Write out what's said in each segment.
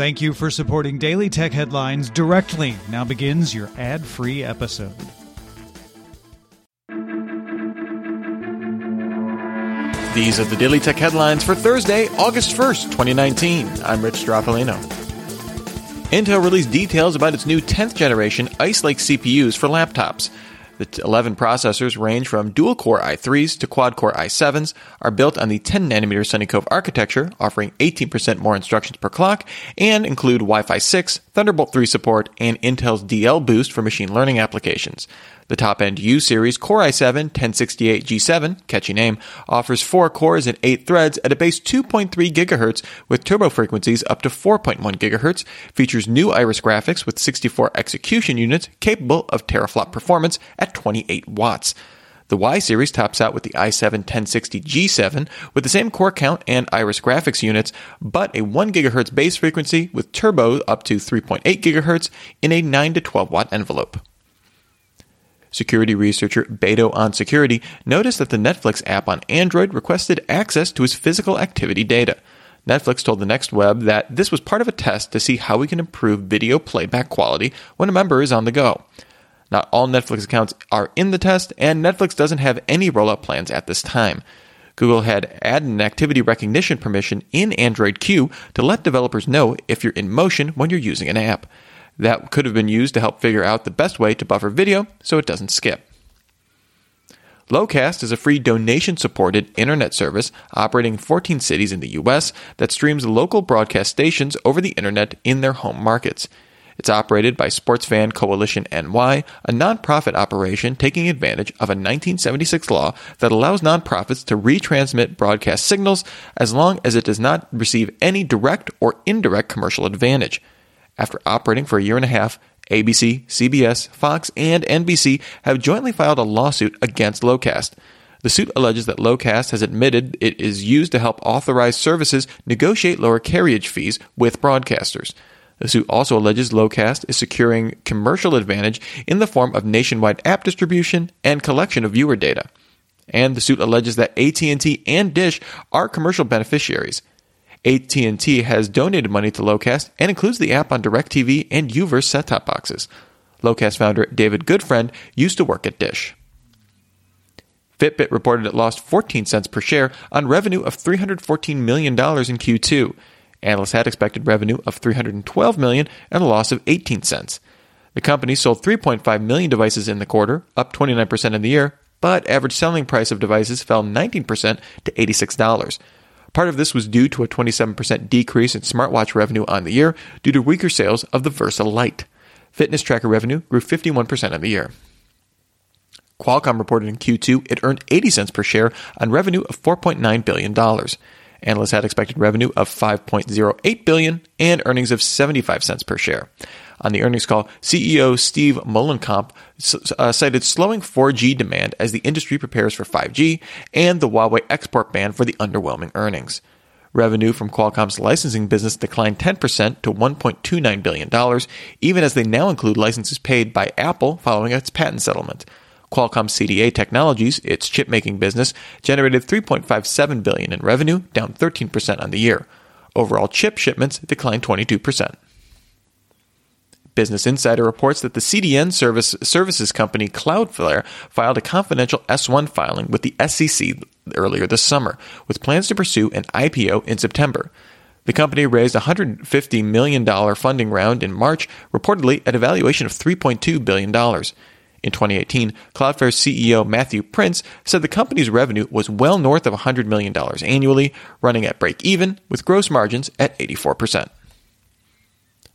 Thank you for supporting Daily Tech Headlines directly. Now begins your ad free episode. These are the Daily Tech headlines for Thursday, August 1st, 2019. I'm Rich Stroffolino. Intel released details about its new 10th generation Ice Lake CPUs for laptops. The 11 processors range from dual core i3s to quad core i7s, are built on the 10 nanometer Sunny Cove architecture, offering 18% more instructions per clock, and include Wi Fi 6, Thunderbolt 3 support, and Intel's DL Boost for machine learning applications. The top end U series Core i7 1068 G7, catchy name, offers 4 cores and 8 threads at a base 2.3 GHz with turbo frequencies up to 4.1 GHz, features new Iris graphics with 64 execution units capable of teraflop performance at 28 watts. The Y series tops out with the i7 1060 G7 with the same core count and Iris graphics units, but a 1 GHz base frequency with turbo up to 3.8 GHz in a 9 to 12 watt envelope. Security researcher Beto on Security noticed that the Netflix app on Android requested access to his physical activity data. Netflix told the Next Web that this was part of a test to see how we can improve video playback quality when a member is on the go. Not all Netflix accounts are in the test, and Netflix doesn't have any rollout plans at this time. Google had added an activity recognition permission in Android Q to let developers know if you're in motion when you're using an app that could have been used to help figure out the best way to buffer video so it doesn't skip. Locast is a free donation supported internet service operating in 14 cities in the US that streams local broadcast stations over the internet in their home markets. It's operated by Sports Fan Coalition NY, a nonprofit operation taking advantage of a 1976 law that allows nonprofits to retransmit broadcast signals as long as it does not receive any direct or indirect commercial advantage. After operating for a year and a half, ABC, CBS, Fox, and NBC have jointly filed a lawsuit against Locast. The suit alleges that Locast has admitted it is used to help authorized services negotiate lower carriage fees with broadcasters. The suit also alleges Locast is securing commercial advantage in the form of nationwide app distribution and collection of viewer data. And the suit alleges that AT&T and Dish are commercial beneficiaries. AT&T has donated money to Locast and includes the app on DirecTV and Uverse set-top boxes. Locast founder David Goodfriend used to work at Dish. Fitbit reported it lost 14 cents per share on revenue of $314 million in Q2. Analysts had expected revenue of 312 million and a loss of 18 cents. The company sold 3.5 million devices in the quarter, up 29% in the year, but average selling price of devices fell 19% to $86. Part of this was due to a 27% decrease in smartwatch revenue on the year due to weaker sales of the Versa Lite. Fitness tracker revenue grew 51% on the year. Qualcomm reported in Q2 it earned 80 cents per share on revenue of $4.9 billion. Analysts had expected revenue of 5.08 billion and earnings of 75 cents per share. On the earnings call, CEO Steve Mollenkopf uh, cited slowing 4G demand as the industry prepares for 5G and the Huawei export ban for the underwhelming earnings. Revenue from Qualcomm's licensing business declined 10% to $1.29 billion, even as they now include licenses paid by Apple following its patent settlement. Qualcomm CDMA Technologies, its chip-making business, generated 3.57 billion in revenue, down 13% on the year. Overall chip shipments declined 22%. Business Insider reports that the CDN service, services company Cloudflare filed a confidential S1 filing with the SEC earlier this summer, with plans to pursue an IPO in September. The company raised a $150 million funding round in March, reportedly at a valuation of $3.2 billion. In 2018, Cloudflare's CEO Matthew Prince said the company's revenue was well north of $100 million annually, running at break even, with gross margins at 84%.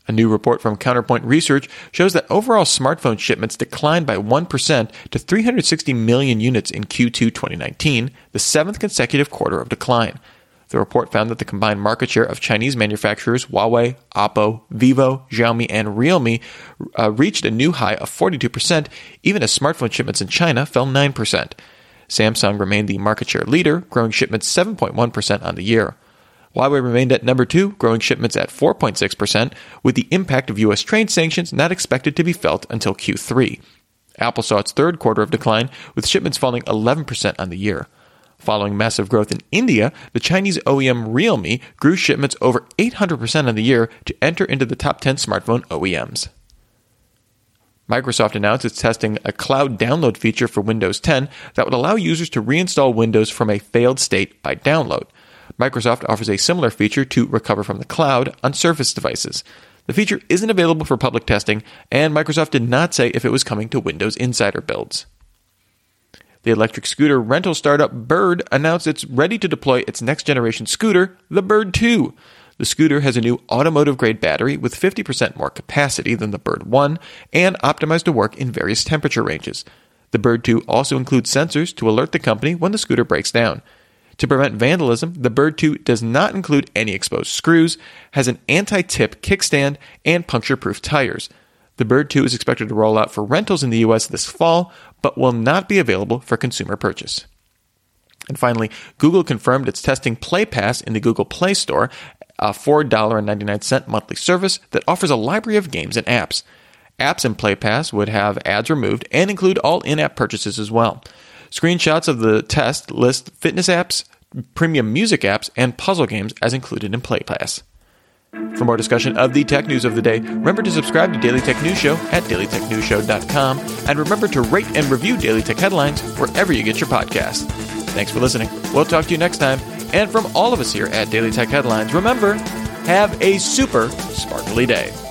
A new report from Counterpoint Research shows that overall smartphone shipments declined by 1% to 360 million units in Q2 2019, the seventh consecutive quarter of decline. The report found that the combined market share of Chinese manufacturers Huawei, Oppo, Vivo, Xiaomi, and Realme uh, reached a new high of 42%, even as smartphone shipments in China fell 9%. Samsung remained the market share leader, growing shipments 7.1% on the year. Huawei remained at number two, growing shipments at 4.6%, with the impact of U.S. trade sanctions not expected to be felt until Q3. Apple saw its third quarter of decline, with shipments falling 11% on the year. Following massive growth in India, the Chinese OEM Realme grew shipments over 800% on the year to enter into the top 10 smartphone OEMs. Microsoft announced it's testing a cloud download feature for Windows 10 that would allow users to reinstall Windows from a failed state by download. Microsoft offers a similar feature to recover from the cloud on Surface devices. The feature isn't available for public testing, and Microsoft did not say if it was coming to Windows Insider builds. The electric scooter rental startup Bird announced it's ready to deploy its next generation scooter, the Bird 2. The scooter has a new automotive grade battery with 50% more capacity than the Bird 1 and optimized to work in various temperature ranges. The Bird 2 also includes sensors to alert the company when the scooter breaks down. To prevent vandalism, the Bird 2 does not include any exposed screws, has an anti tip kickstand, and puncture proof tires. The Bird 2 is expected to roll out for rentals in the US this fall, but will not be available for consumer purchase. And finally, Google confirmed it's testing Play Pass in the Google Play Store, a $4.99 monthly service that offers a library of games and apps. Apps in Play Pass would have ads removed and include all in app purchases as well. Screenshots of the test list fitness apps, premium music apps, and puzzle games as included in Play Pass. For more discussion of the tech news of the day, remember to subscribe to Daily Tech News Show at dailytechnewsshow.com and remember to rate and review Daily Tech Headlines wherever you get your podcasts. Thanks for listening. We'll talk to you next time. And from all of us here at Daily Tech Headlines, remember, have a super sparkly day.